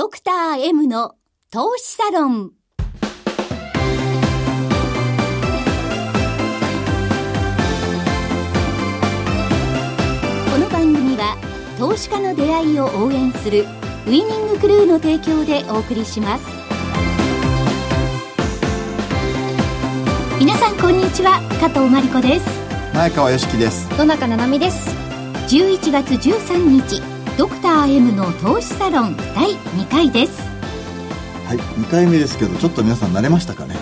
ドクター M の投資サロン。この番組は投資家の出会いを応援するウイニングクルーの提供でお送りします。皆さんこんにちは。加藤真理子です。前川良樹です。野中七海です。11月13日ドクター M の投資サロン第2回です。はい2回目ですけどちょっと皆さん慣れましたかね？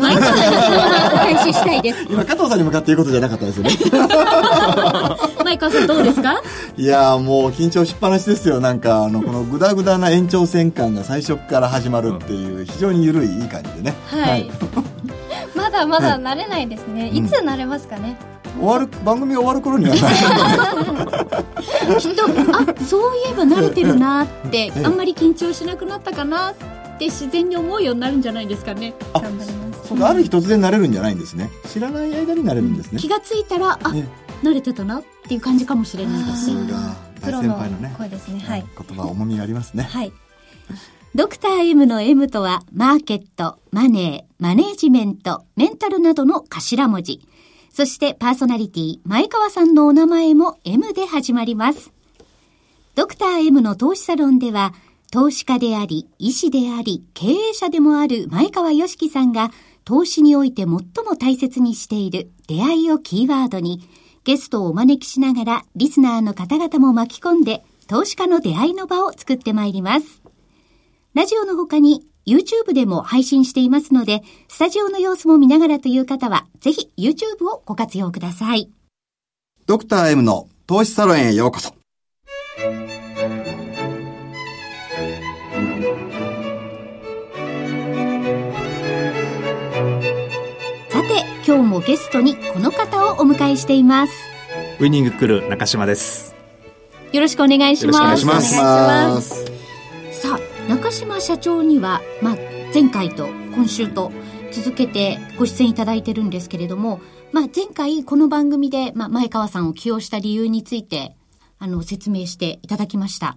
開始したいです。今加藤さんに向かって言うことじゃなかったですよね。前川さんどうですか？いやもう緊張しっぱなしですよ。なんかあのこのグダグダな延長戦感が最初から始まるっていう非常に緩いいい感じでね。はい、はい、まだまだ慣れないですね、はい、いつ慣れますかね、うん、終わる番組終わる頃には きっとあそういえば慣れてるなってあんまり緊張しなくなったかなって自然に思うようになるんじゃないですかね。頑張ります。そうかある日突然慣れるんじゃないんですね。知らない間に慣れるんですね、気がついたらあ、ね、慣れてたなっていう感じかもしれないです。ね大先輩のね。声ですね。はい。言葉重みがありますね。はい。ドクター M の M とは、マーケット、マネー、マネージメント、メンタルなどの頭文字。そしてパーソナリティ、前川さんのお名前も M で始まります。ドクター M の投資サロンでは、投資家であり、医師であり、経営者でもある前川良樹さんが、投資において最も大切にしている出会いをキーワードに、ゲストをお招きしながら、リスナーの方々も巻き込んで、投資家の出会いの場を作ってまいります。ラジオの他に YouTube でも配信していますので、スタジオの様子も見ながらという方は、ぜひ YouTube をご活用ください。ドクター M の投資サロンへようこそ。今日もゲストにこの方をお迎えしています。ウイニングクルー中島です。よろしくお願いします。お願いします中島社長には、まあ、前回と今週と続けてご出演いただいてるんですけれども、まあ、前回この番組で、まあ、前川さんを起用した理由についてあの説明していただきました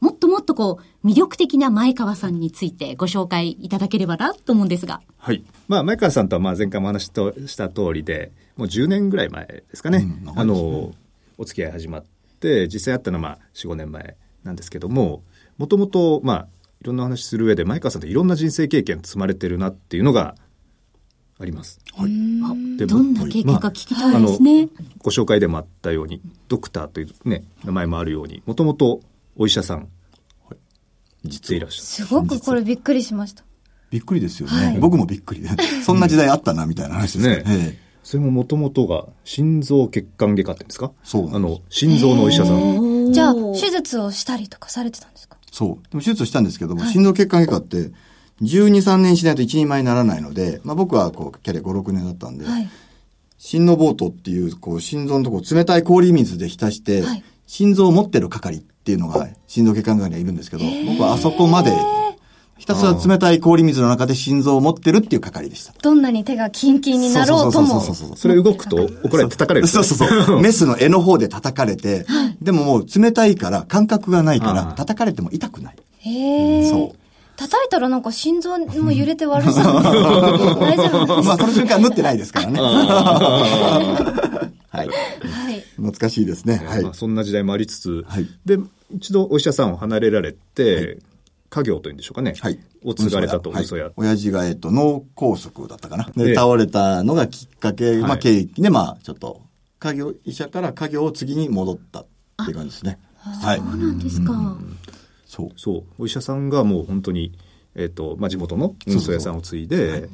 もっともっとこう、魅力的な前川さんについてご紹介いただければなと思うんですが。はい。まあ、前川さんとはまあ前回も話とした通りで、もう10年ぐらい前ですかね。うん、あの、お付き合い始まって、実際あったのはまあ4、5年前なんですけども、もともと、まあ、いろんな話する上で、前川さんっていろんな人生経験積まれてるなっていうのがあります。はい。でどんな経験か聞きたいですね、まあ、ご紹介でもあったように、ドクターというね、名前もあるように、もともとお医者さん、はい、実はいらっしゃる。すごくこれびっくりしました。びっくりですよね。はい、僕もびっくりで。そんな時代あったな、みたいな話ですね。ねそれももともとが心臓血管外科ってうんですか？そうあの、心臓のお医者さん。じゃあ、手術をしたりとかされてたんですか？そう。でも手術したんですけども、はい、心臓血管外科って、12、3年しないと一人前にならないので、まあ僕はこう、キャリア5、6年だったんで、はい、心のボートっていう、こう、心臓のとこ冷たい氷水で浸して、はい、心臓を持ってる係っていうのが心臓血管外にはいるんですけど、僕はあそこまで、ひたすら冷たい氷水の中で心臓を持ってるっていう係でした。どんなに手がキンキンになろうとも。そうそうそうそれ動くと怒られて叩かれる。そうそうそう。メスの柄の方で叩かれて、でももう冷たいから感覚がないから叩かれても痛くない。へえ。そう。叩いたらなんか心臓も揺れて悪そう。大丈夫まあその瞬間縫ってないですからね。はい。はい。懐かしいですね。はい。まあ、そんな時代もありつつ、はい、で、一度お医者さんを離れられて、はい家業というんでしょうかね。はい。を継がれたと、嘘や。親父が、えっと、脳梗塞だったかな。で、倒れたのがきっかけ、まあ、経緯で、まあ、ちょっと、家業、医者から家業を次に戻ったっていう感じですね。はい。そうなんですか。そう。そう。お医者さんがもう本当に、えっ、と、まあ、地元の運送屋さんを継いで、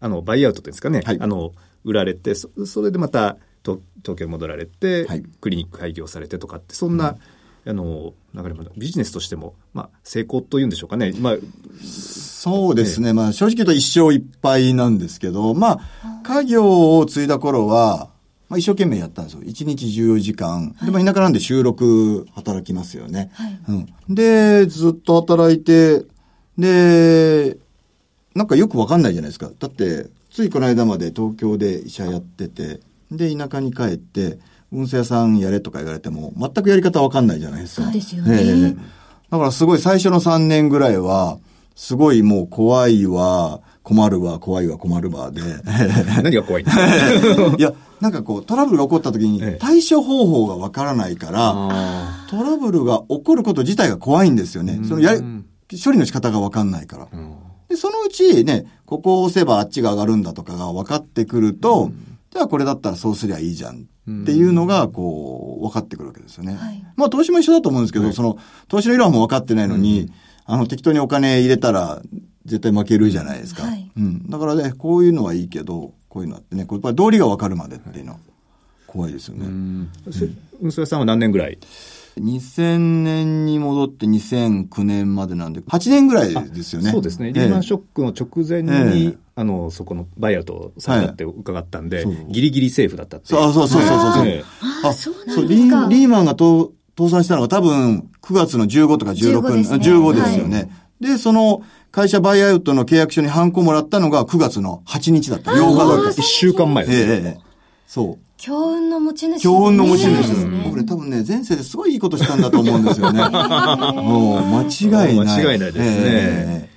あの、バイアウトですかね。はい。あの、売られて、そそれでまた、東京に戻られて、はい、クリニック開業されてとかってそんな、うん、あの流れもビジネスとしても、まあ、成功というんでしょうかね、まあ、そうですね、ねまあ、正直言うと一生いっぱいなんですけど、まあ、家業を継いだ頃は、まあ、一生懸命やったんですよ。1日14時間。はい、で、まあ、田舎なんで収録働きますよね。はい、うん。で、ずっと働いて、で、なんかよくわかんないじゃないですか。だって、ついこの間まで東京で医者やってて、で、田舎に帰って、運勢屋さんやれとか言われても、全くやり方わかんないじゃないですか。そうですよね。えー、だからすごい最初の3年ぐらいは、すごいもう怖いわ、困るわ、怖いわ、困るわで。何が怖いんですか？いや、なんかこう、トラブルが起こった時に対処方法がわからないから、トラブルが起こること自体が怖いんですよね。そのやり、処理の仕方がわかんないから。で、そのうちね、ここを押せばあっちが上がるんだとかが分かってくると、じゃあこれだったらそうすりゃいいじゃんっていうのが、こう、分かってくるわけですよね。はいまあ投資も一緒だと思うんですけど、その、投資の理論も分かってないのに、あの、適当にお金入れたら絶対負けるじゃないですか。はいうん。だからね、こういうのはいいけど、こういうのってね、これやっぱり道理が分かるまでっていうのは怖いですよね。運送屋さんは何年ぐらい？2000年に戻って2009年までなんで、8年ぐらいですよね。そうですね。ええリーマンショックの直前に、ええあの、そこのバイアウトされたって伺ったんで、そうギリギリセーフだったっていう。そうそうそうそうそうあ、そうなんそうですかリーリーマンが倒倒産したのが多分9月の15とか16 15ですね15ですよね。で、その会社バイアウトの契約書にハンコもらったのが9月の8日だった。8日だった。一週間前えですね。えええそう。強運の持ち主。強運の持ち主です。ね僕ね、多分ね、前世ですごいいいことしたんだと思うんですよね。もう、間違いない。間違いないですねええ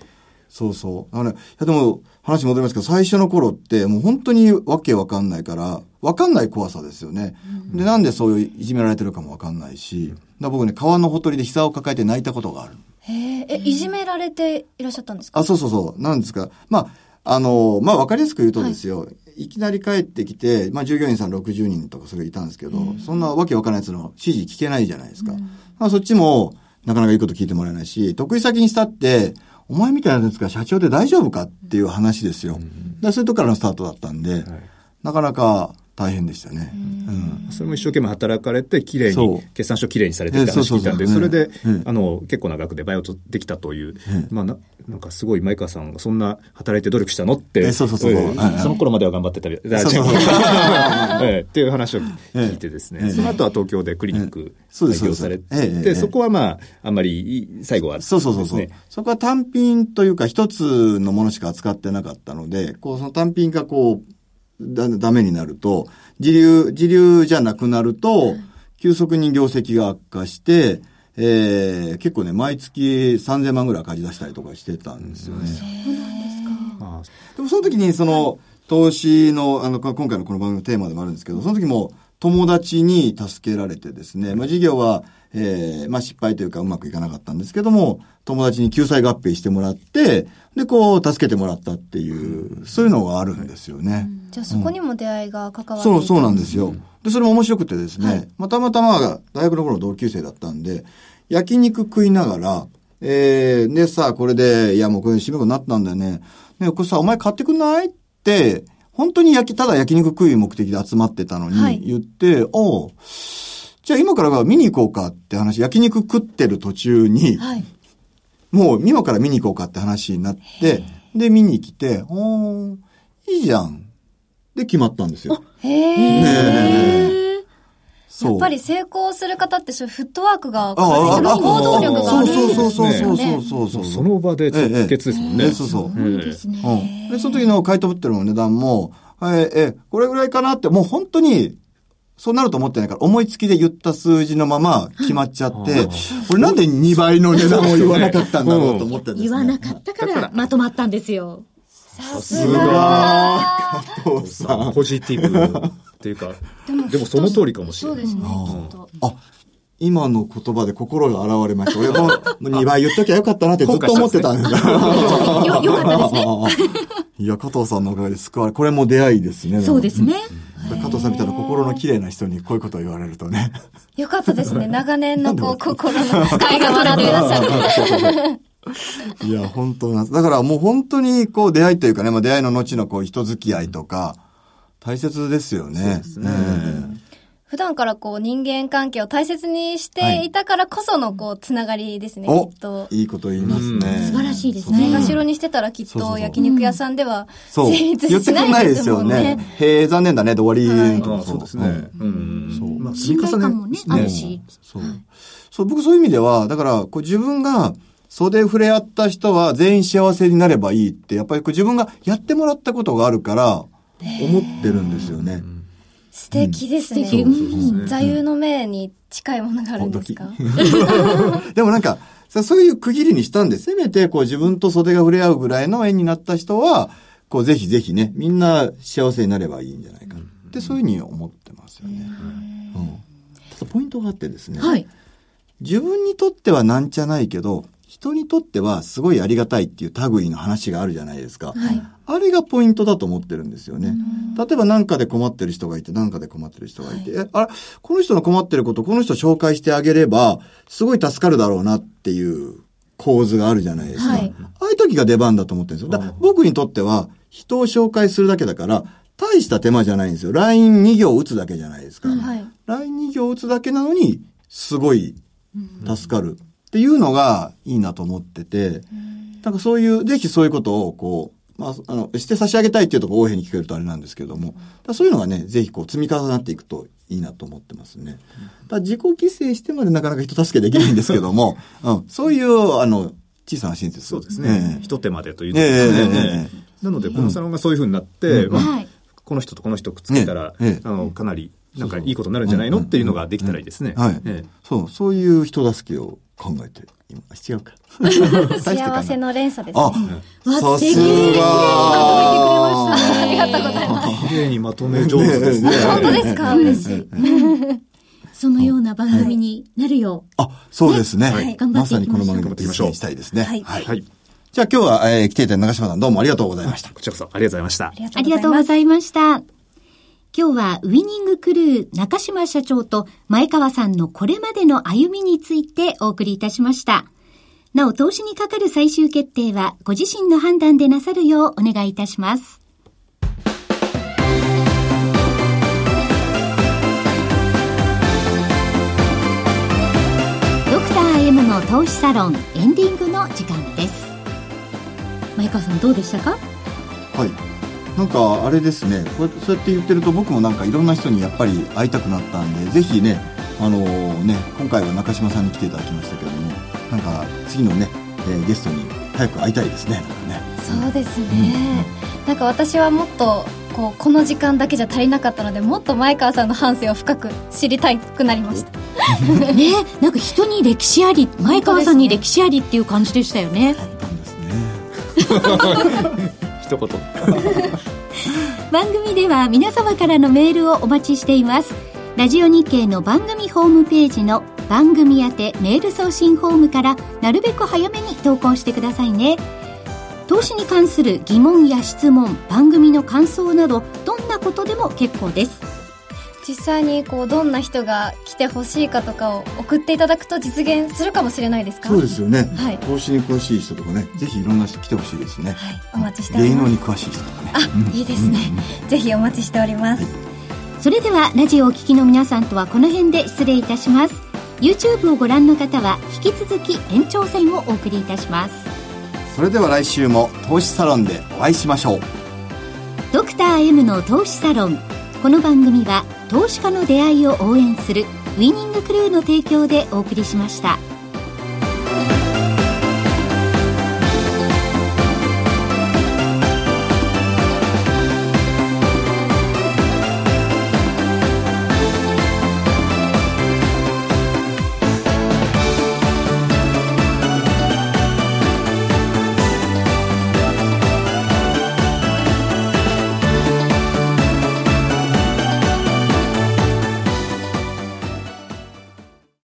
そうそう。あの、いやでも、話戻りますけど、最初の頃って、もう本当にわけわかんないから、わかんない怖さですよね。で、なんでそういういじめられてるかもわかんないし、だから僕ね、川のほとりで膝を抱えて泣いたことがある。へえ、え、いじめられていらっしゃったんですか？あ、そうそうそう。なんですか。まあ、あの、まあ、わかりやすく言うとですよ、い、きなり帰ってきて、まあ、従業員さん60人とかそれいたんですけど、そんなわけわからないやつの指示聞けないじゃないですか。まあ、そっちも、なかなかいいこと聞いてもらえないし、得意先にしたって、お前みたいなやつが社長で大丈夫かっていう話ですよ。だからそういうとこからのスタートだったんで、なかなか大変でしたね。うん。それも一生懸命働かれて、綺麗そう。に、決算書綺麗にされてって話聞いたんで、ええそれでうん、あの、結構な額でバイオとできたという、まあな、なんかすごい前川さんがそんな働いて努力したのって、えそうそうそう。その頃までは頑張ってたり、っていう話を聞いてですね、ええ。その後は東京でクリニック開業されて、そこはまあ、あんまり、最後は、そうそうそうそう、ですねそこは単品というか一つのものしか扱ってなかったので、こうその単品がこう、だ、ダメになると、自流、自流じゃなくなると、急速に業績が悪化して、えー、結構ね、毎月3000万ぐらい赤字出したりとかしてたんですよね。まあでもその時にその、投資の、あの、今回のこの番組のテーマでもあるんですけど、その時も友達に助けられてですね、まあ事業は、えー、まあ失敗というかうまくいかなかったんですけども、友達に救済合併してもらって、で、こう、助けてもらったっていう、そういうのがあるんですよね。じゃあそこにも出会いが関わっていたそう、そうなんですよ。で、それも面白くてですね、まあたまたま大学の頃同級生だったんで、焼肉食いながら、えー、でさ、これで、いやもうこれ締め子になったんだよね。ね、これさ、お前買ってくんないって、本当に焼き、ただ焼肉食い目的で集まってたのはいに言って、おうじゃあ今からは見に行こうかって話、焼肉食ってる途中に、はい。もう今から見に行こうかって話になって、で、見に来て、おー、いいじゃん。で、決まったんですよ。へえ。ねやっぱり成功する方ってそうフットワークが行動力があるんですそうね。そうそうそうそうそうその場で直結ですもんね。ええそうそう。ええですね。その時の買い取ってる値段も、ええ、これぐらいかなって、もう本当に、そうなると思ってないから、思いつきで言った数字のまま決まっちゃって、俺なんで2倍の値段を言わなかったんだろうと思ってですね。言わなかったからまとまったんですよ。さす。が加藤さん。ポジティブっていうか、でもその通りかもしれない。そうですね。あ、今の言葉で心が現れました。俺も2倍言っときゃよかったなってずっと思ってたんですよ。よ、よかったですね。いや、加藤さんのおかげで救われ、これも出会いですね。そうですね。加藤さんみたいな心の綺麗な人にこういうことを言われるとね。よかったですね。長年のこう、心の使いが学んでいらっしゃる。いや、本当なんです。だからもう本当にこう出会いというかね、まあ出会いの後のこう人付き合いとか、大切ですよね。そうですね。普段からこう、人間関係を大切にしていたからこそのこう、つながりですね、おきっと。いいこと言いますね。素晴らしいですないね。がしろにしてたらきっそうそうそうと焼肉屋さんではそう。成立言ってくしないんないですよねね。。へえ、残念だね、で終わりとかああそうですね。うん。そうまあ信頼感もね、あるし。そう。そう、僕そういう意味では、だから、こう自分が袖触れ合った人は全員幸せになればいいって、やっぱりこう自分がやってもらったことがあるから、思ってるんですよね。素敵ですね。座右の銘に近いものがあるんですか？でもなんか、そういう区切りにしたんで、せめてこう自分と袖が触れ合うぐらいの縁になった人は、こうぜひぜひね、みんな幸せになればいいんじゃないかって、そういうふうに思ってますよね。うん。ただポイントがあってですね。はい。自分にとってはなんじゃないけど、人にとってはすごいありがたいっていう類の話があるじゃないですか。はいあれがポイントだと思ってるんですよね。例えば何かで困ってる人がいて、何かで困ってる人がいて、え、あれ、この人の困ってること、この人紹介してあげれば、すごい助かるだろうなっていう構図があるじゃないですか。はいああいう時が出番だと思ってるんですよ。だ僕にとっては、人を紹介するだけだから、大した手間じゃないんですよ。LINE2 行打つだけじゃないですか。はい。LINE2 行打つだけなのに、すごい助かるっていうのがいいなと思ってて、なんかそういう、ぜひそういうことを、こう、まあ、あの、して差し上げたいっていうところを大変に聞こえるとあれなんですけども、そういうのがね、ぜひこう積み重なっていくといいなと思ってますね。だ自己犠牲してまでなかなか人助けできないんですけども、うん、そういう、あの、小さな親切。そうですね。ええ。一手間でというところですね。えええええなので、このサロンがそういうふうになって、まあはい。この人とこの人くっつけたら、ええ。あの、かなり、なんかいいことになるんじゃないのっていうのができたらいいですね。はい、ええ。そう、そういう人助けを考えて、今、違うか。幸せの連鎖ですあね。、さすが。ありがとうございます。綺麗にまとめ上手ですね。本当ですか？嬉しい。そのような番組になるよあ、そうですね。はい頑張まっていきましょうさにこの番組実践したいですね。はいはい。じゃあ今日は、えー、来ていた長島さんどうもありがとうございました。こちらこそありがとうございました。ありがとうございました。今日はウィニングクルー中島社長と前川さんのこれまでの歩みについてお送りいたしました。なお、投資にかかる最終決定はご自身の判断でなさるようお願いいたします。ドクター M の投資サロンエンディングの時間です。前川さんどうでしたか？はい。なんかあれですね。こうやってそうやって言ってると僕もなんかいろんな人にやっぱり会いたくなったんでぜひねあのね今回は中島さんに来ていただきましたけれどもなんか次のね、えーゲストに早く会いたいですね。ね。そうですね。なんか私はもっと、こう、この時間だけじゃ足りなかったので、もっと前川さんの半生を深く知りたくなりました。ねなんか人に歴史あり前川さんに歴史ありっていう感じでしたよね。なんですね 一言。番組では皆様からのメールをお待ちしています。ラジオ日経の番組ホームページの番組宛てメール送信フォームからなるべく早めに投稿してくださいね。投資に関する疑問や質問番組の感想などどんなことでも結構です。実際に、こう、どんな人が来てほしいかとかを送っていただくと実現するかもしれないですか？そうですよね、はい。投資に詳しい人とかねぜひいろんな人来てほしいですね、はい、お待ちしており芸能ます。に詳しい人とかね。あ、いいですね。ぜひお待ちしております。それではラジオをお聞きの皆さんとはこの辺で失礼いたします。YouTube をご覧の方は引き続き延長戦をお送りいたします。それでは来週も投資サロンでお会いしましょう。ドクター M の投資サロン。この番組は投資家の出会いを応援するウィニングクルーの提供でお送りしました。